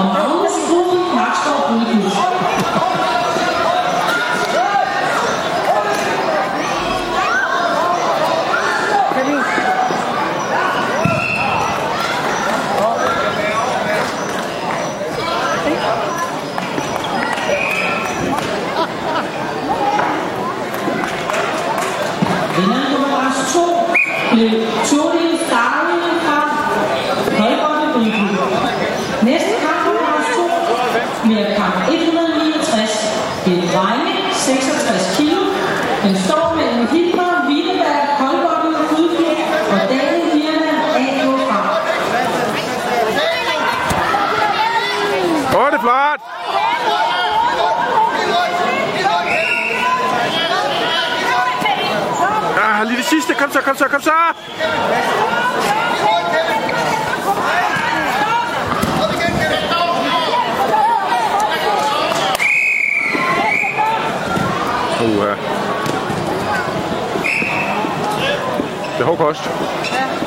og Magnus Rud Marksgaard Boligklub. Vinder nummer altså 2 blev Tony Starling fra Højgårde Næste 2 bliver kamp 169. Det er drenge 66 kilo. Den står mellem Hilmer Wieneberg Højgårde Boligklub og Daniel Hirman AK fra. Åh, det er flot! Ah, lige det sidste. Kom så, kom så, kom så! Uh, det er hård kost. Ja.